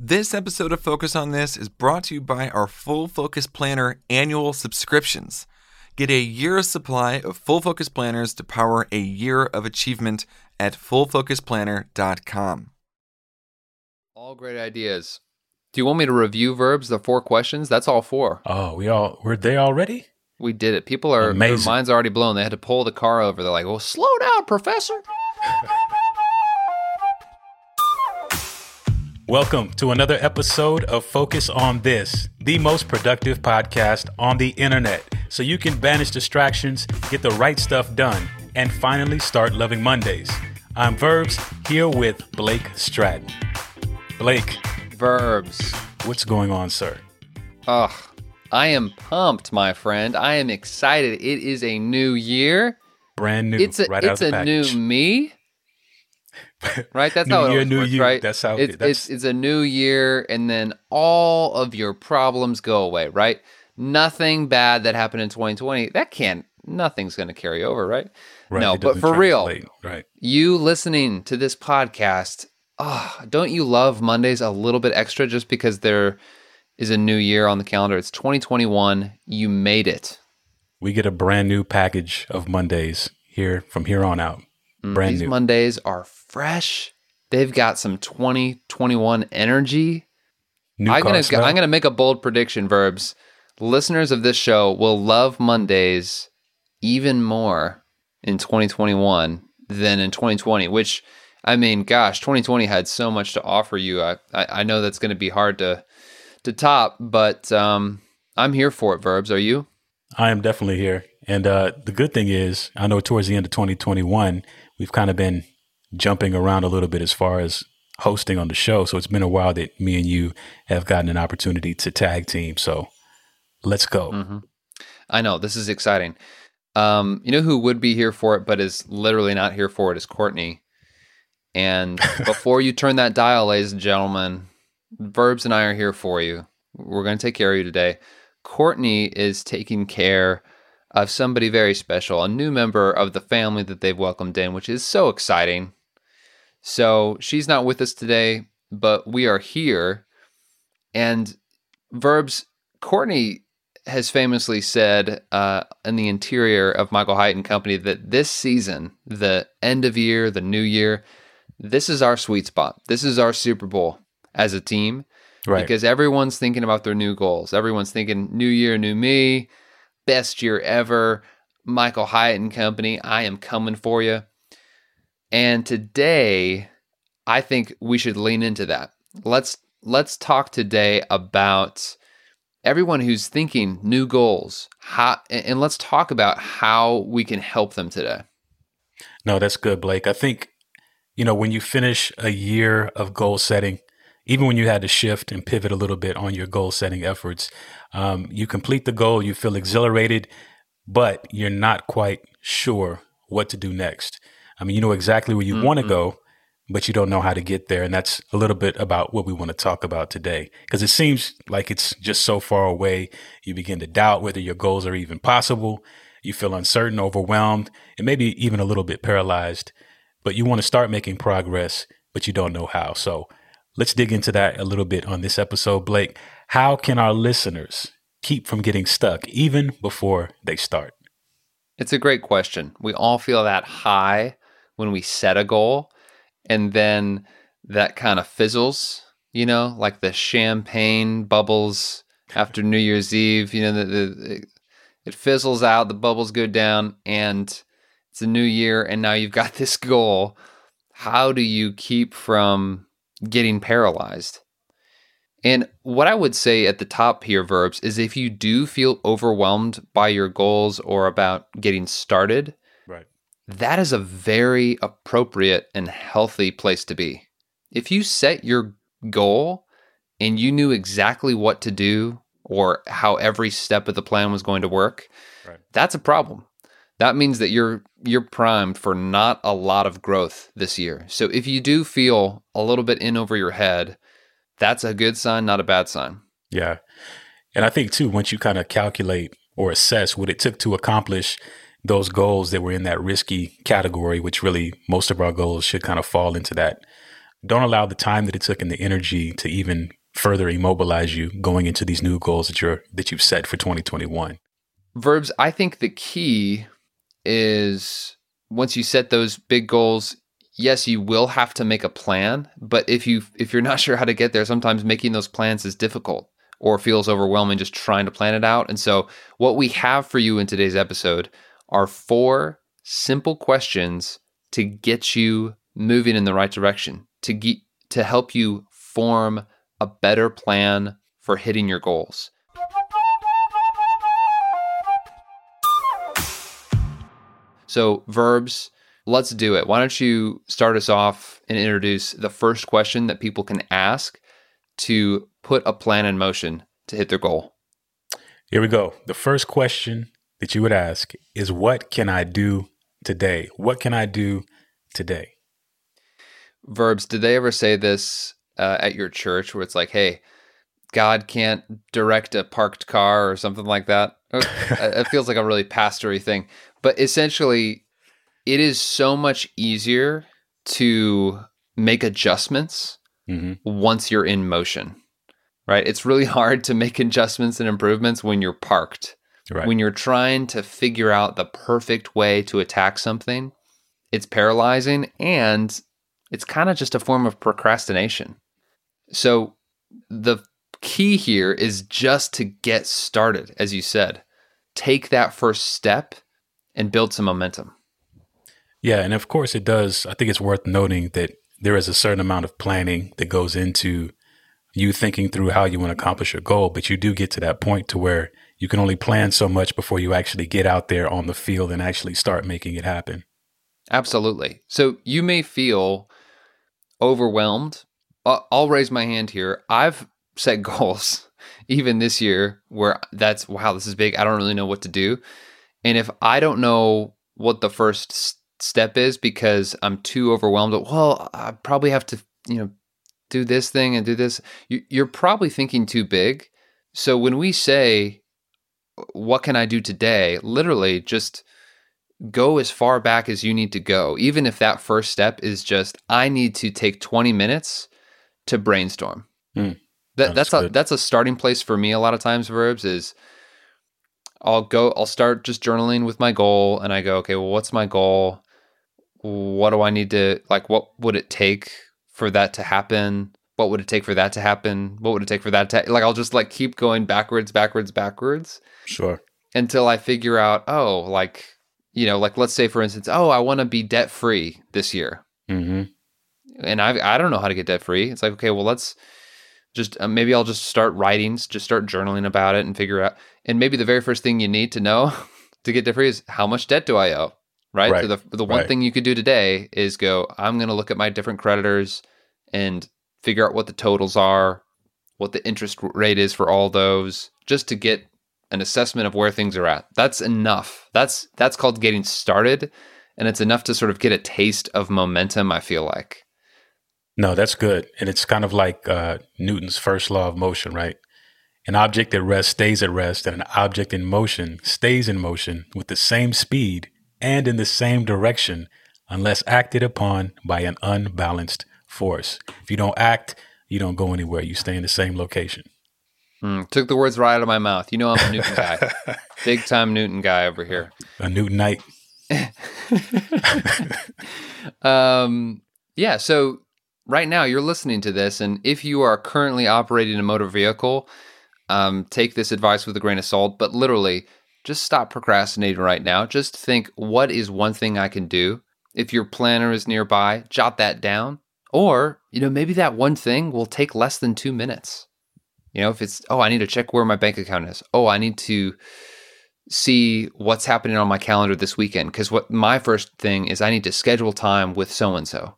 This episode of Focus on This is brought to you by our Full Focus Planner annual subscriptions. Get a year's supply of Full Focus Planners to power a year of achievement at fullfocusplanner.com. All great ideas. Do you want me to review verbs, the four questions? That's all four. Oh, we all were they already? We did it. People are Amazing. their minds are already blown. They had to pull the car over. They're like, "Well, slow down, professor." Welcome to another episode of Focus on This, the most productive podcast on the internet, so you can banish distractions, get the right stuff done, and finally start loving Mondays. I'm Verbs here with Blake Stratton. Blake, Verbs. what's going on, sir? Ugh. I am pumped, my friend. I am excited. It is a new year. Brand new, It's a right out it's a new me. Right? That's New how it year, new works, you. right? That's how- it's, that's- it's it's a new year and then all of your problems go away, right? Nothing bad that happened in 2020, that can't nothing's going to carry over, right? Right, no, but for real, right? you listening to this podcast, ah, don't you love Mondays a little bit extra just because there is a new year on the calendar? It's 2021. You made it. We get a brand new package of Mondays here from here on out. Brand These new. Mondays are fresh. They've got some 2021 energy. new I'm gonna. I'm gonna make a bold prediction. Verbs. Listeners of this show will love Mondays even more in 2021 than in 2020. Which, I mean, gosh, 2020 had so much to offer you. I I, I know that's going to be hard to to top, but um, I'm here for it. Verbs, are you? I am definitely here. And uh, the good thing is, I know towards the end of 2021, we've kind of been jumping around a little bit as far as hosting on the show. So it's been a while that me and you have gotten an opportunity to tag team. So let's go. Mm-hmm. I know this is exciting. Um, you know who would be here for it, but is literally not here for it is Courtney. And before you turn that dial, ladies and gentlemen, Verbs and I are here for you. We're going to take care of you today. Courtney is taking care of somebody very special, a new member of the family that they've welcomed in, which is so exciting. So she's not with us today, but we are here. And Verbs, Courtney has famously said uh, in the interior of Michael Hyatt and Company that this season, the end of year, the new year, this is our sweet spot. This is our Super Bowl as a team Right. because everyone's thinking about their new goals. Everyone's thinking new year, new me, best year ever. Michael Hyatt and Company, I am coming for you. And today, I think we should lean into that. Let's let's talk today about everyone who's thinking new goals. How and let's talk about how we can help them today. No, that's good, Blake. I think, you know, when you finish a year of goal setting, even when you had to shift and pivot a little bit on your goal setting efforts, um, you complete the goal, you feel exhilarated, but you're not quite sure what to do next. I mean, you know exactly where you want to mm-hmm. go, but you don't know how to get there. And that's a little bit about what we want to talk about today. Because it seems like it's just so far away. You begin to doubt whether your goals are even possible. You feel uncertain, overwhelmed, and maybe even a little bit paralyzed. But you want to start making progress, but you don't know how. So let's dig into that a little bit on this episode, Blake. How can our listeners keep from getting stuck even before they start? It's a great question. We all feel that high when we set a goal and then that kind of fizzles, you know, like the champagne bubbles after New Year's Eve, you know, the, the, it fizzles out, the bubbles go down and it's a new year and now you've got this goal. How do you keep from getting paralyzed? And what I would say at the top here, verbs, is if you do feel overwhelmed by your goals or about getting started. That is a very appropriate and healthy place to be. If you set your goal and you knew exactly what to do or how every step of the plan was going to work, Right. that's a problem. That means that you're you're primed for not a lot of growth this year. So if you do feel a little bit in over your head, that's a good sign, not a bad sign. Yeah. And I think too, once you kind of calculate or assess what it took to accomplish those goals that were in that risky category, which really most of our goals should kind of fall into that don't allow the time that it took and the energy to even further immobilize you going into these new goals that you're that you've set for 2021. Verbs, I think the key is once you set those big goals, yes, you will have to make a plan, but if you if you're not sure how to get there, sometimes making those plans is difficult or feels overwhelming just trying to plan it out. And so what we have for you in today's episode are four simple questions to get you moving in the right direction, to get to help you form a better plan for hitting your goals. So, verbs, let's do it. Why don't you start us off and introduce the first question that people can ask to put a plan in motion to hit their goal? Here we go. The first question that you would ask is What can I do today? What can I do today? Verbs, did they ever say this uh, at your church where it's like, hey, God can't direct a parked car or something like that? it feels like a really pastory thing. But essentially, it is so much easier to make adjustments mm-hmm. once you're in motion, right? It's really hard to make adjustments and improvements when you're parked. Right. When you're trying to figure out the perfect way to attack something, it's paralyzing and it's kind of just a form of procrastination. So the key here is just to get started, as you said. Take that first step and build some momentum. Yeah, and of course it does. I think it's worth noting that there is a certain amount of planning that goes into you thinking through how you want to accomplish your goal, but you do get to that point to where you can only plan so much before you actually get out there on the field and actually start making it happen. Absolutely. So you may feel overwhelmed. I'll raise my hand here. I've set goals even this year where that's wow, this is big. I don't really know what to do. And if I don't know what the first step is because I'm too overwhelmed, well, I probably have to, you know, do this thing and do this. You're probably thinking too big. So when we say, what can I do today? Literally just go as far back as you need to go. Even if that first step is just, I need to take 20 minutes to brainstorm. Mm, that, that's, that's a, that's a starting place for me. A lot of times verbs is, I'll go, I'll start just journaling with my goal and I go, okay, well, what's my goal? What do I need to, like, what would it take for that to happen? What would it take for that to happen? What would it take for that to, like, I'll just like keep going backwards, backwards, backwards. Sure. Until I figure out, oh, like, you know, like let's say for instance, oh, I want to be debt free this year. Mm-hmm. And I, I don't know how to get debt free. It's like, okay, well, let's, just uh, maybe I'll just start writing, just start journaling about it and figure out. And maybe the very first thing you need to know to get debt free is how much debt do I owe? Right. right. So the the one right. thing you could do today is go. I'm going to look at my different creditors and figure out what the totals are, what the interest rate is for all those, just to get an assessment of where things are at. That's enough. That's that's called getting started, and it's enough to sort of get a taste of momentum. I feel like. No, that's good. And it's kind of like uh, Newton's first law of motion, right? An object at rest stays at rest, and an object in motion stays in motion with the same speed and in the same direction unless acted upon by an unbalanced force. If you don't act, you don't go anywhere. You stay in the same location. Mm, took the words right out of my mouth. You know I'm a Newton guy. Big time Newton guy over here. A Newtonite. um yeah, so right now you're listening to this, and if you are currently operating a motor vehicle, um, take this advice with a grain of salt. But literally, just stop procrastinating right now. Just think, what is one thing I can do? If your planner is nearby, jot that down. Or, you know, maybe that one thing will take less than two minutes. You know, if it's, oh, I need to check where my bank account is. Oh, I need to see what's happening on my calendar this weekend. Because what my first thing is, I need to schedule time with so and so,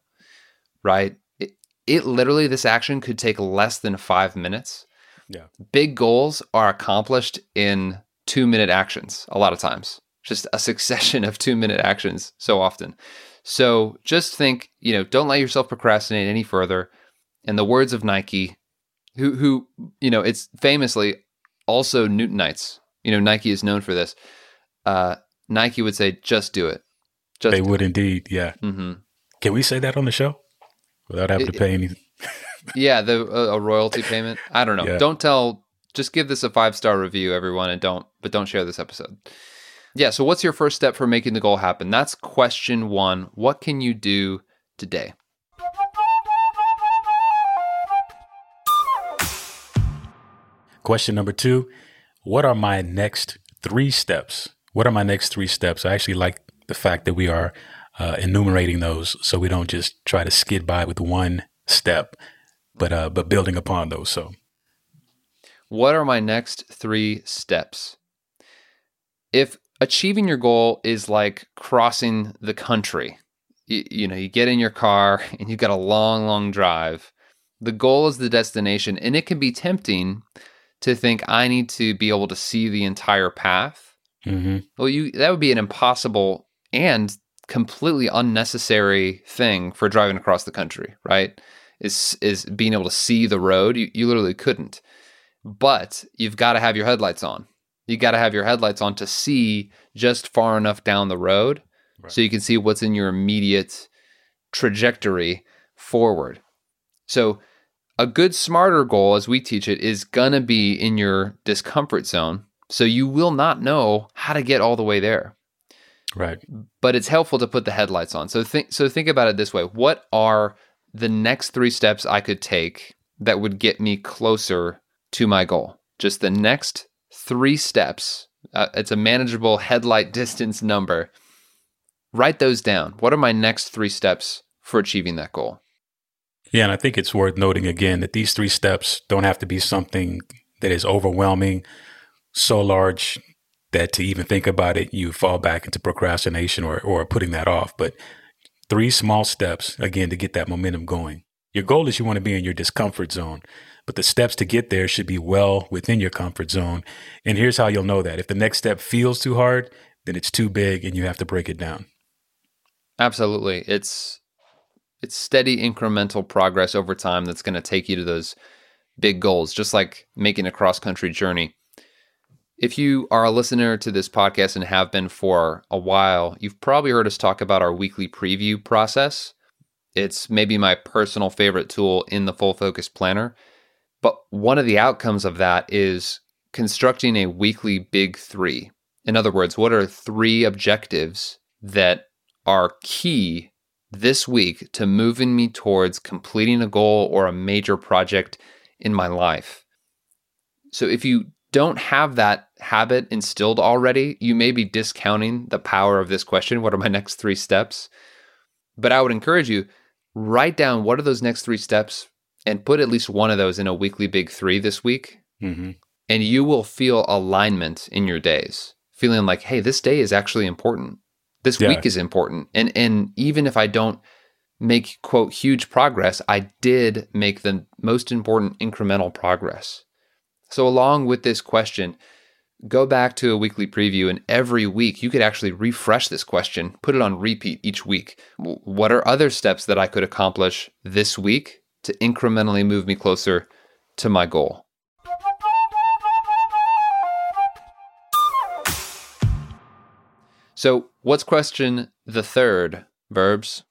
right? it it literally this action could take less than five minutes. Yeah. Big goals are accomplished in two minute actions a lot of times. Just a succession of two minute actions so often. So just think, you know, don't let yourself procrastinate any further. In the words of Nike, who who, you know, it's famously also Newtonites. You know, Nike is known for this. Uh, Nike would say, just do it. Just they would it. indeed, yeah. Mm-hmm. Can we say that on the show? without having It- to pay anything. Yeah, the a, a royalty payment. I don't know. Yeah. Don't tell. Just give this a five star review, everyone, and don't. But don't share this episode. Yeah. So, what's your first step for making the goal happen? That's question one. What can you do today? Question number two What are my next three steps? What are my next three steps? I actually like the fact that we are uh, enumerating those so we don't just try to skid by with one step, but uh, but building upon those. So What are my next three steps? If achieving your goal is like crossing the country, you, you know, you get in your car and you've got a long, long drive. The goal is the destination, and it can be tempting to think I need to be able to see the entire path. mhm. Well, you that would be an impossible and completely unnecessary thing for driving across the country, right? Is is being able to see the road. You you literally couldn't. But you've got to have your headlights on. You got to have your headlights on to see just far enough down the road Right. so you can see what's in your immediate trajectory forward. So a good smarter goal as we teach it is going to be in your discomfort zone. So you will not know how to get all the way there right. but it's helpful to put the headlights on. So think so think about it this way. What are the next 3 steps I could take that would get me closer to my goal? Just the next 3 steps. Uh, it's a manageable headlight distance number. Write those down. What are my next 3 steps for achieving that goal? Yeah, and I think it's worth noting again that these three steps don't have to be something that is overwhelming, so large that to even think about it, you fall back into procrastination or, or putting that off. But three small steps, again, to get that momentum going. Your goal is you want to be in your discomfort zone, but the steps to get there should be well within your comfort zone. And here's how you'll know that. If the next step feels too hard, then it's too big and you have to break it down. Absolutely. It's it's steady incremental progress over time that's going to take you to those big goals, just like making a cross country journey. If you are a listener to this podcast and have been for a while, you've probably heard us talk about our weekly preview process. It's maybe my personal favorite tool in the Full Focus Planner. But one of the outcomes of that is constructing a weekly big three. In other words, what are three objectives that are key this week to moving me towards completing a goal or a major project in my life. So if you don't have that habit instilled already, you may be discounting the power of this question. What are my next three steps? But I would encourage you, write down what are those next three steps and put at least one of those in a weekly big three this week. Mm-hmm. And you will feel alignment in your days, feeling like, hey, this day is actually important. This Yeah. week is important. And and even if I don't make quote huge progress, I did make the most important incremental progress. So along with this question, go back to a weekly preview and every week you could actually refresh this question, put it on repeat each week. What are other steps that I could accomplish this week to incrementally move me closer to my goal? So, what's question the third? Verbs.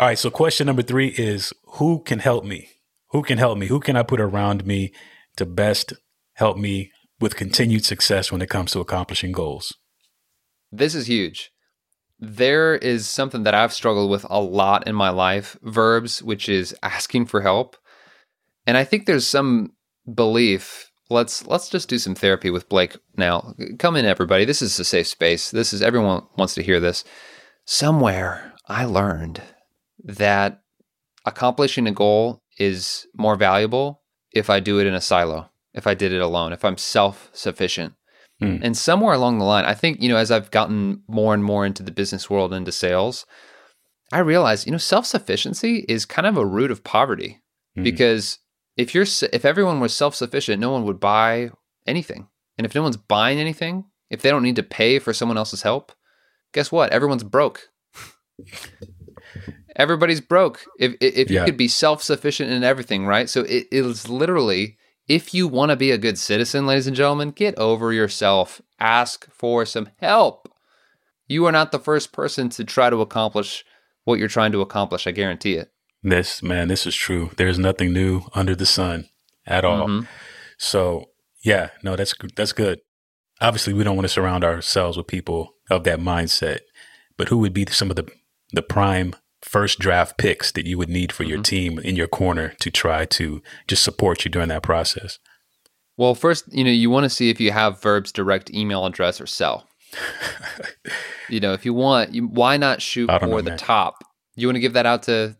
All right. So, question number three is Who can help me? Who can help me? Who can I put around me to best help me with continued success when it comes to accomplishing goals? This is huge. There is something that I've struggled with a lot in my life verbs, which is asking for help. And I think there's some belief. Let's let's just do some therapy with Blake now. Come in everybody. This is a safe space. This is everyone wants to hear this. Somewhere I learned that accomplishing a goal is more valuable if I do it in a silo, if I did it alone, if I'm self-sufficient. Hmm. And somewhere along the line, I think, you know, as I've gotten more and more into the business world, into sales, I realized, you know, self sufficiency is kind of a root of poverty Mhm. because if you're, if everyone was self sufficient, no one would buy anything. And if no one's buying anything, if they don't need to pay for someone else's help, guess what? Everyone's broke. Everybody's broke. If if you Yeah. could be self sufficient in everything, right? So it, it is literally if you want to be a good citizen, ladies and gentlemen, get over yourself. Ask for some help. You are not the first person to try to accomplish what you're trying to accomplish. I guarantee it. This man, this is true. There's nothing new under the sun at all. Mhm. So yeah, no, that's that's good. Obviously, we don't want to surround ourselves with people of that mindset. But who would be some of the the prime first draft picks that you would need for your Mhm. team in your corner to try to just support you during that process? Well, first, you know, you want to see if you have Verb's direct email address or cell. You know, if you want, you, why not shoot for know, the man. top? You want to give that out to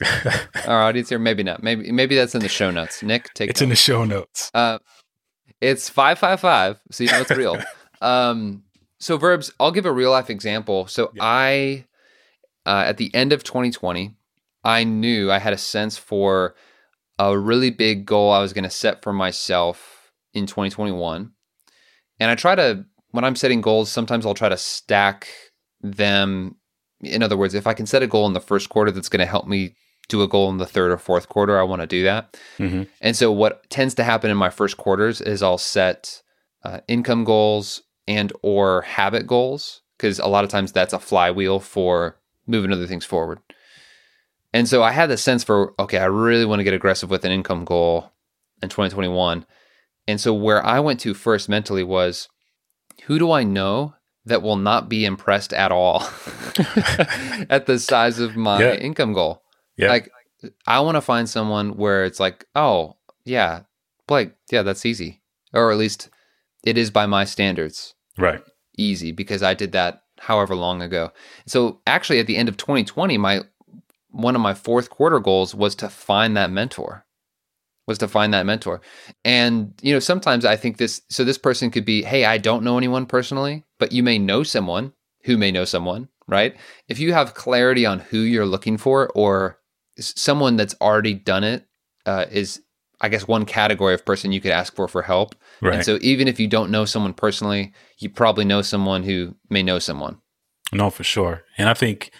our audience here? Maybe not. Maybe maybe that's in the show notes. Nick, take it. it's in the show notes. Uh, it's five five five, so you know it's real. um, so verbs. I'll give a real life example. So Yeah. I, uh, at the end of 2020, I knew I had a sense for a really big goal I was going to set for myself in 2021, and I try to when I'm setting goals. Sometimes I'll try to stack them. In other words, if I can set a goal in the first quarter that's going to help me do a goal in the third or fourth quarter, I want to do that. hmm And so what tends to happen in my first quarters is I'll set uh, income goals and or habit goals because a lot of times that's a flywheel for moving other things forward. And so I had the sense for okay, I really want to get aggressive with an income goal in 2021. And so where I went to first mentally was who do I know that will not be impressed at all at the size of my Yeah. income goal? Yeah. Like I want to find someone where it's like, oh, yeah, Blake, yeah, that's easy. Or at least it is by my standards Right. easy because I did that however long ago. So actually at the end of 2020, my one of my fourth quarter goals was to find that mentor. Was to find that mentor. And you know, sometimes I think this so this person could be, "Hey, I don't know anyone personally, but you may know someone who may know someone, right? If you have clarity on who you're looking for or someone that's already done it uh, is I guess one category of person you could ask for for help. Right. And so even if you don't know someone personally, you probably know someone who may know someone. No, for sure. And I think,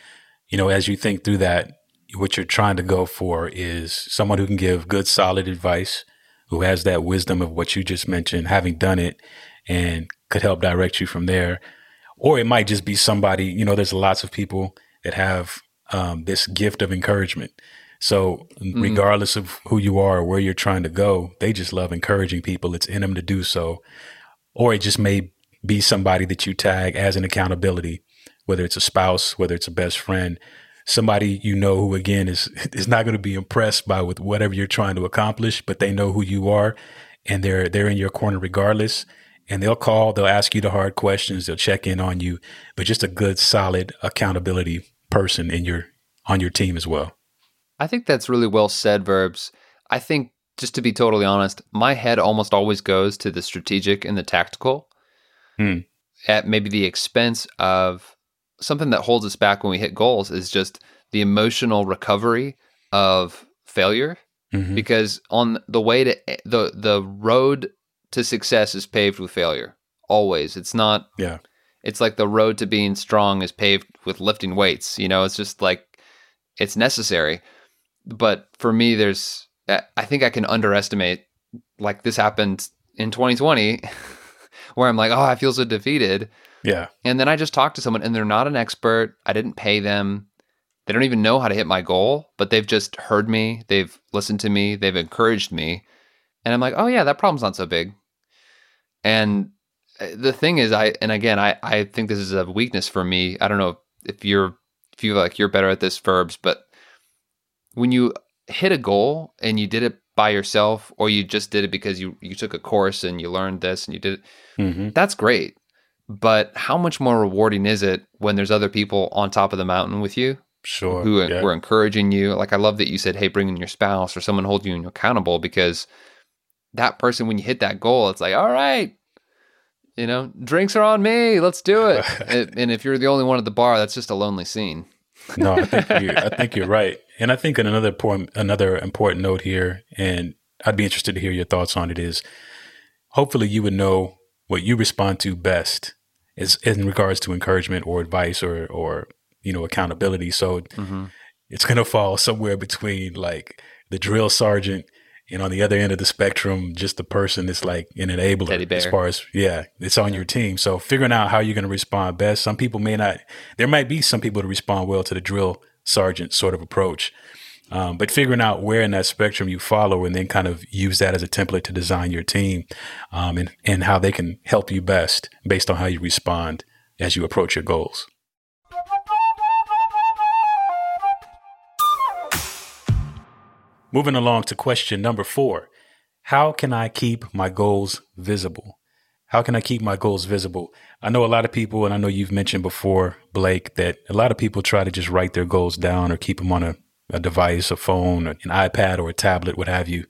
you know, as you think through that, what you're trying to go for is someone who can give good, solid advice, who has that wisdom of what you just mentioned, having done it, and could help direct you from there. Or it might just be somebody, you know, there's lots of people that have um, this gift of encouragement. So, mm. regardless of who you are or where you're trying to go, they just love encouraging people. It's in them to do so. Or it just may be somebody that you tag as an accountability whether it's a spouse, whether it's a best friend, somebody you know who again is is not going to be impressed by with whatever you're trying to accomplish, but they know who you are and they're they're in your corner regardless. And they'll call, they'll ask you the hard questions, they'll check in on you, but just a good solid accountability person in your on your team as well. I think that's really well said, Verbs. I think, just to be totally honest, my head almost always goes to the strategic and the tactical Hmm. at maybe the expense of something that holds us back when we hit goals is just the emotional recovery of failure. Mhm. Because on the way to the the road to success is paved with failure. Always. It's not Yeah. it's like the road to being strong is paved with lifting weights. You know, it's just like it's necessary. But for me, there's I think I can underestimate like this happened in 2020 where I'm like, oh, I feel so defeated. Yeah. And then I just talk to someone and they're not an expert. I didn't pay them. They don't even know how to hit my goal, but they've just heard me. They've listened to me. They've encouraged me. And I'm like, oh, yeah, that problem's not so big. And uh, the thing is, I, and again, I, I think this is a weakness for me. I don't know if you're, if you like, you're better at this, verbs, but when you hit a goal and you did it by yourself or you just did it because you, you took a course and you learned this and you did it, hmm that's great. But how much more rewarding is it when there's other people on top of the mountain with you Sure. who yeah. were encouraging you? Like I love that you said, "Hey, bring in your spouse or someone holding you accountable," because that person, when you hit that goal, it's like, "All right, you know, drinks are on me. Let's do it." and if you're the only one at the bar, that's just a lonely scene. No, I think you I think you're right. And I think another important another important note here, and I'd be interested to hear your thoughts on it, is hopefully you would know what you respond to best is in regards to encouragement or advice or or you know accountability. So Mm-hmm. it's gonna fall somewhere between like the drill sergeant and on the other end of the spectrum, just the person that's like an enabler as far as yeah, it's on your team. So figuring out how you're gonna respond best. Some people may not there might be some people to respond well to the drill sergeant sort of approach. Um, but figuring out where in that spectrum you follow and then kind of use that as a template to design your team um, and, and how they can help you best based on how you respond as you approach your goals. Moving along to question number four How can I keep my goals visible? How can I keep my goals visible? I know a lot of people, and I know you've mentioned before, Blake, that a lot of people try to just write their goals down or keep them on a, a device, a phone, an iPad, or a tablet, what have you.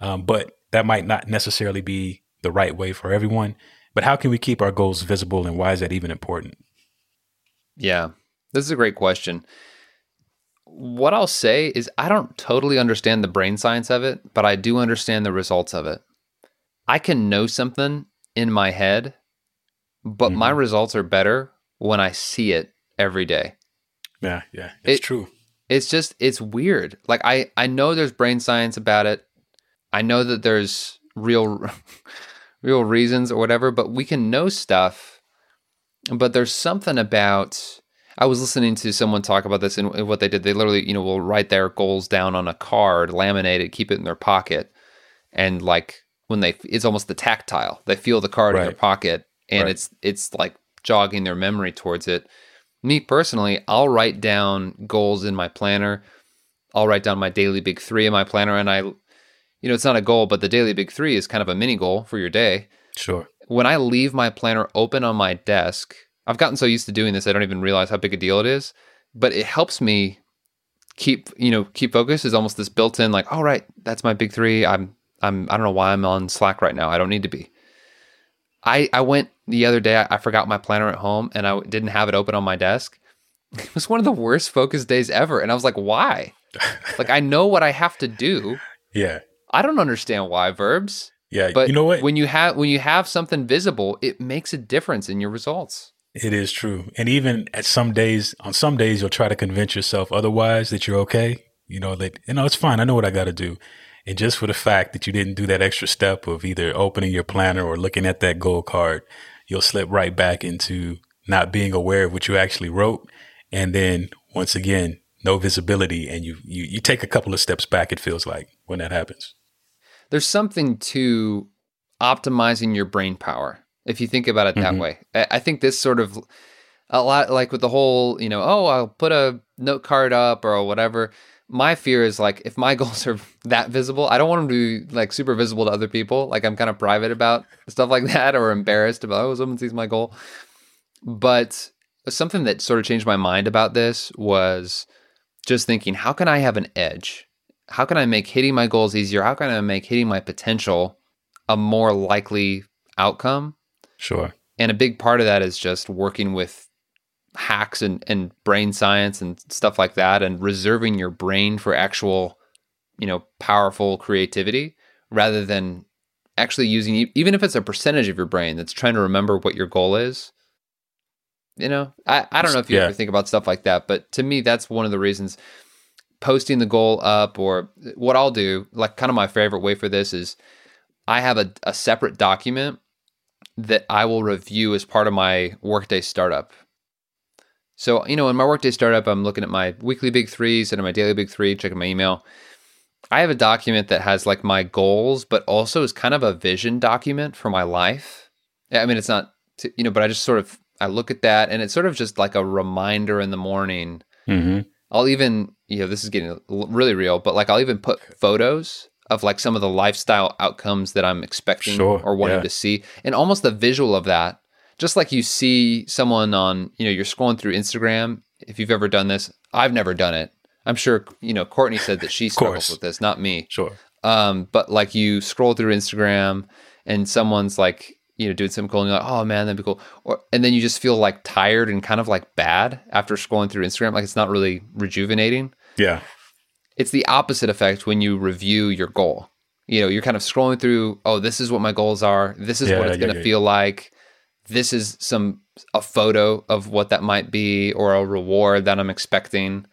Um, but that might not necessarily be the right way for everyone. But how can we keep our goals visible, and why is that even important? Yeah, this is a great question what I'll say is I don't totally understand the brain science of it, but I do understand the results of it. I can know something in my head, but mm-hmm. my results are better when I see it every day. Yeah, yeah, it's it, true. It's just it's weird. Like I I know there's brain science about it. I know that there's real real reasons or whatever, but we can know stuff. But there's something about I was listening to someone talk about this and what they did. They literally, you know, will write their goals down on a card, laminate it, keep it in their pocket, and like when they, it's almost the tactile. They feel the card right. in their pocket, and right. it's it's like jogging their memory towards it. Me personally, I'll write down goals in my planner. I'll write down my daily big three in my planner, and I, you know, it's not a goal, but the daily big three is kind of a mini goal for your day. Sure. When I leave my planner open on my desk I've gotten so used to doing this, I don't even realize how big a deal it is. But it helps me keep, you know, keep focus. Is almost this built-in, like, all oh, right, that's my big three. I'm, I'm, I don't know why I'm on Slack right now. I don't need to be. I, I went the other day. I, I forgot my planner at home, and I didn't have it open on my desk. It was one of the worst focus days ever, and I was like, why? like, I know what I have to do. Yeah. I don't understand why verbs. Yeah, but you know what? When you have when you have something visible, it makes a difference in your results. It is true. And even at some days, on some days, you'll try to convince yourself otherwise that you're okay. You know, that, you know, it's fine. I know what I got to do. And just for the fact that you didn't do that extra step of either opening your planner or looking at that goal card, you'll slip right back into not being aware of what you actually wrote. And then once again, no visibility. And you, you, you take a couple of steps back, it feels like when that happens. There's something to optimizing your brain power if you think about it that mm-hmm. way. I think this sort of a lot like with the whole, you know, oh, I'll put a note card up or whatever. My fear is like if my goals are that visible, I don't want them to be like super visible to other people. Like I'm kind of private about stuff like that or embarrassed about oh, someone sees my goal. But something that sort of changed my mind about this was just thinking, how can I have an edge? How can I make hitting my goals easier? How can I make hitting my potential a more likely outcome? Sure. And a big part of that is just working with hacks and, and brain science and stuff like that and reserving your brain for actual, you know, powerful creativity rather than actually using even if it's a percentage of your brain that's trying to remember what your goal is. You know, I, I don't know if you yeah. ever think about stuff like that, but to me that's one of the reasons posting the goal up or what I'll do, like kind of my favorite way for this is I have a, a separate document that I will review as part of my workday startup. So, you know, in my workday startup, I'm looking at my weekly big threes and my daily big three, checking my email. I have a document that has like my goals, but also is kind of a vision document for my life. I mean, it's not, you know, but I just sort of I look at that, and it's sort of just like a reminder in the morning. Mm-hmm. I'll even, you know, this is getting really real, but like I'll even put photos of like some of the lifestyle outcomes that I'm expecting sure, or wanting yeah. to see, and almost the visual of that. Just like you see someone on, you know, you're scrolling through Instagram. If you've ever done this, I've never done it. I'm sure, you know, Courtney said that she struggles with this, not me. Sure. Um, but like you scroll through Instagram and someone's like, you know, doing something cool and you're like, oh man, that'd be cool. Or, and then you just feel like tired and kind of like bad after scrolling through Instagram. Like it's not really rejuvenating. Yeah. It's the opposite effect when you review your goal. You know, you're kind of scrolling through, oh, this is what my goals are. This is yeah, what it's yeah, going to yeah, feel like. This is some a photo of what that might be or a reward that I'm expecting.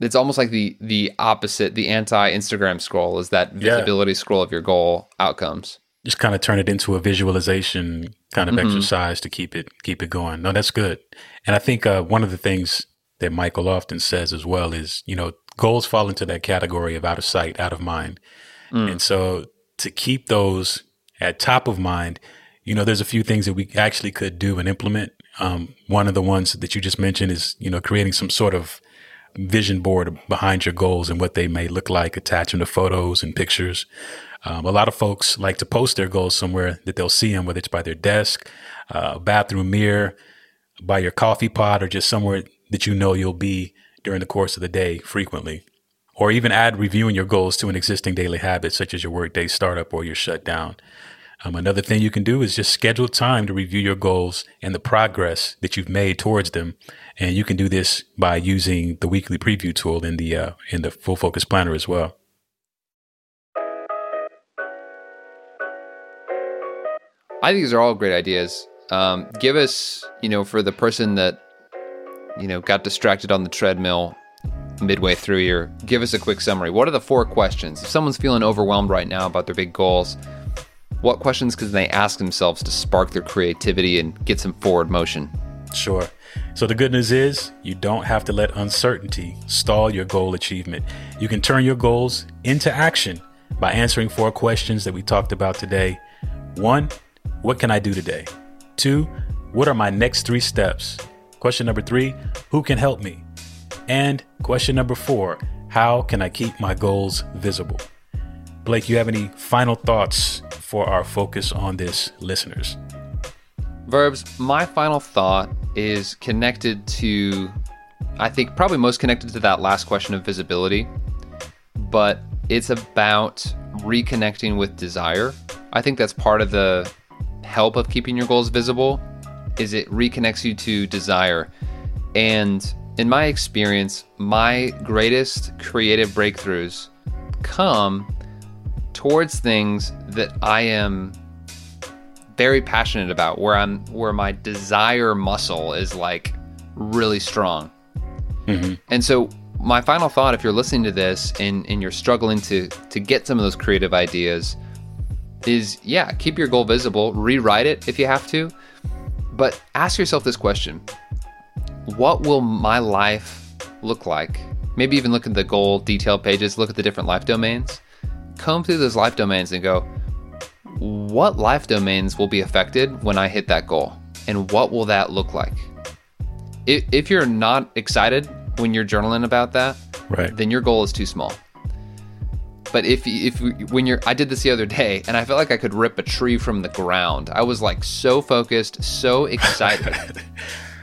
It's almost like the the opposite, the anti Instagram scroll is that visibility scroll of your goal outcomes. Just kind of turn it into a visualization kind of mm-hmm. exercise to keep it keep it going. No, that's good. And I think uh, one of the things that Michael often says as well is, you know, goals fall into that category of out of sight, out of mind. Mm. And so to keep those at top of mind, you know, there's a few things that we actually could do and implement. Um, one of the ones that you just mentioned is, you know, creating some sort of vision board behind your goals and what they may look like, attaching to photos and pictures. Um, a lot of folks like to post their goals somewhere that they'll see them, whether it's by their desk, uh, bathroom mirror, by your coffee pot, or just somewhere that you know you'll be during the course of the day frequently. Or even add reviewing your goals to an existing daily habit, such as your workday startup or your shutdown. Um, another thing you can do is just schedule time to review your goals and the progress that you've made towards them. And you can do this by using the weekly preview tool in the uh, in the Full Focus Planner as well. I think these are all great ideas. Um, give us, you know, for the person that, you know, got distracted on the treadmill midway through here, give us a quick summary. What are the four questions? If someone's feeling overwhelmed right now about their big goals, what questions can they ask themselves to spark their creativity and get some forward motion? Sure. So the good news is you don't have to let uncertainty stall your goal achievement. You can turn your goals into action by answering four questions that we talked about today. One, what can I do today? Two, what are my next three steps? Question number three, who can help me? And question number four, how can I keep my goals visible? Blake, you have any final thoughts for our focus on this listeners? Verbs, my final thought is connected to, I think, probably most connected to that last question of visibility, but it's about reconnecting with desire. I think that's part of the help of keeping your goals visible is it reconnects you to desire. And in my experience, my greatest creative breakthroughs come towards things that I am very passionate about, where I'm where my desire muscle is like really strong. Mm-hmm. And so my final thought, if you're listening to this and, and you're struggling to to get some of those creative ideas, is yeah, keep your goal visible, rewrite it if you have to, but ask yourself this question What will my life look like? Maybe even look at the goal detail pages, look at the different life domains, comb through those life domains and go, What life domains will be affected when I hit that goal? And what will that look like? If, if you're not excited when you're journaling about that, right. then your goal is too small. But if if when you're, I did this the other day, and I felt like I could rip a tree from the ground. I was like so focused, so excited,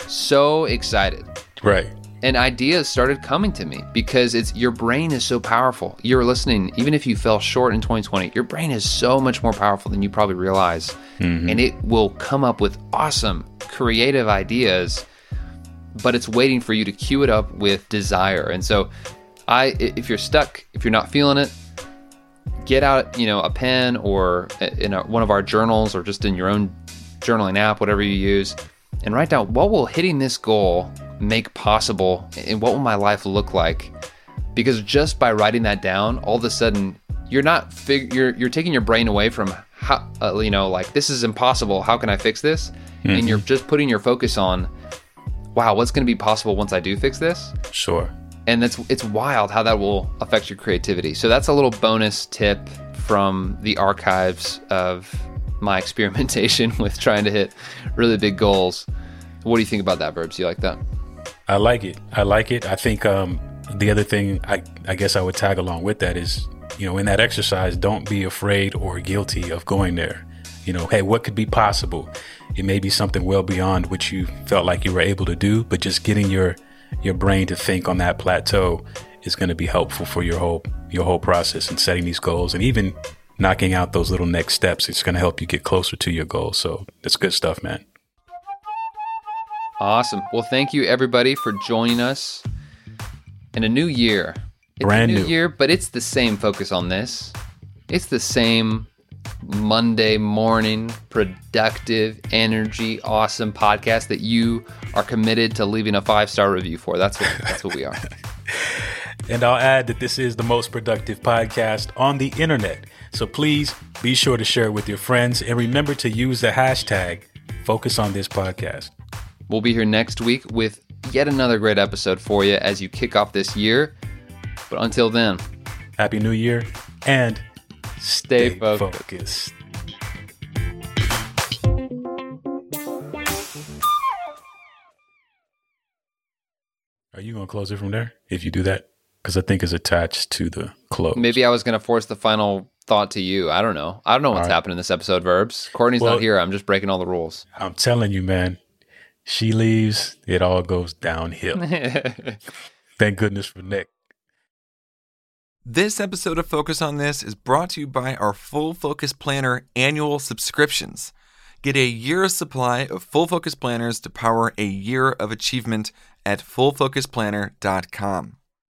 so excited. Right. And ideas started coming to me because it's your brain is so powerful. You're listening, even if you fell short in 2020, your brain is so much more powerful than you probably realize, mm-hmm. and it will come up with awesome, creative ideas. But it's waiting for you to cue it up with desire. And so, I, if you're stuck, if you're not feeling it, get out, you know, a pen or in a, one of our journals or just in your own journaling app, whatever you use, and write down what will hitting this goal make possible and what will my life look like. Because just by writing that down, all of a sudden you're not fig- you're you're taking your brain away from how uh, you know like this is impossible. How can I fix this? Mm-hmm. And you're just putting your focus on, wow, what's going to be possible once I do fix this? Sure and it's it's wild how that will affect your creativity. So that's a little bonus tip from the archives of my experimentation with trying to hit really big goals. What do you think about that, Verbs? You like that? I like it. I like it. I think um, the other thing I, I guess I would tag along with that is, you know, in that exercise, don't be afraid or guilty of going there. You know, hey, what could be possible? It may be something well beyond what you felt like you were able to do, but just getting your your brain to think on that plateau is going to be helpful for your whole your whole process and setting these goals and even knocking out those little next steps. It's going to help you get closer to your goals. So that's good stuff man. Awesome. Well thank you everybody for joining us in a new year. It's brand new, new. year but it's the same focus on this. It's the same Monday morning, productive, energy, awesome podcast that you are committed to leaving a five star review for. That's what that's what we are. and I'll add that this is the most productive podcast on the internet. So please be sure to share it with your friends and remember to use the hashtag focus on this podcast. We'll be here next week with yet another great episode for you as you kick off this year. But until then, Happy New Year and stay, stay focused. focused. Are you going to close it from there if you do that? Because I think it's attached to the close. Maybe I was going to force the final thought to you. I don't know. I don't know what's All right. happening in this episode, Verbs. Courtney's Well- not here. I'm just breaking all the rules. I'm telling you, man. She leaves, it all goes downhill. Thank goodness for Nick. This episode of Focus on This is brought to you by our Full Focus Planner annual subscriptions. Get a year's supply of Full Focus Planners to power a year of achievement at fullfocusplanner.com.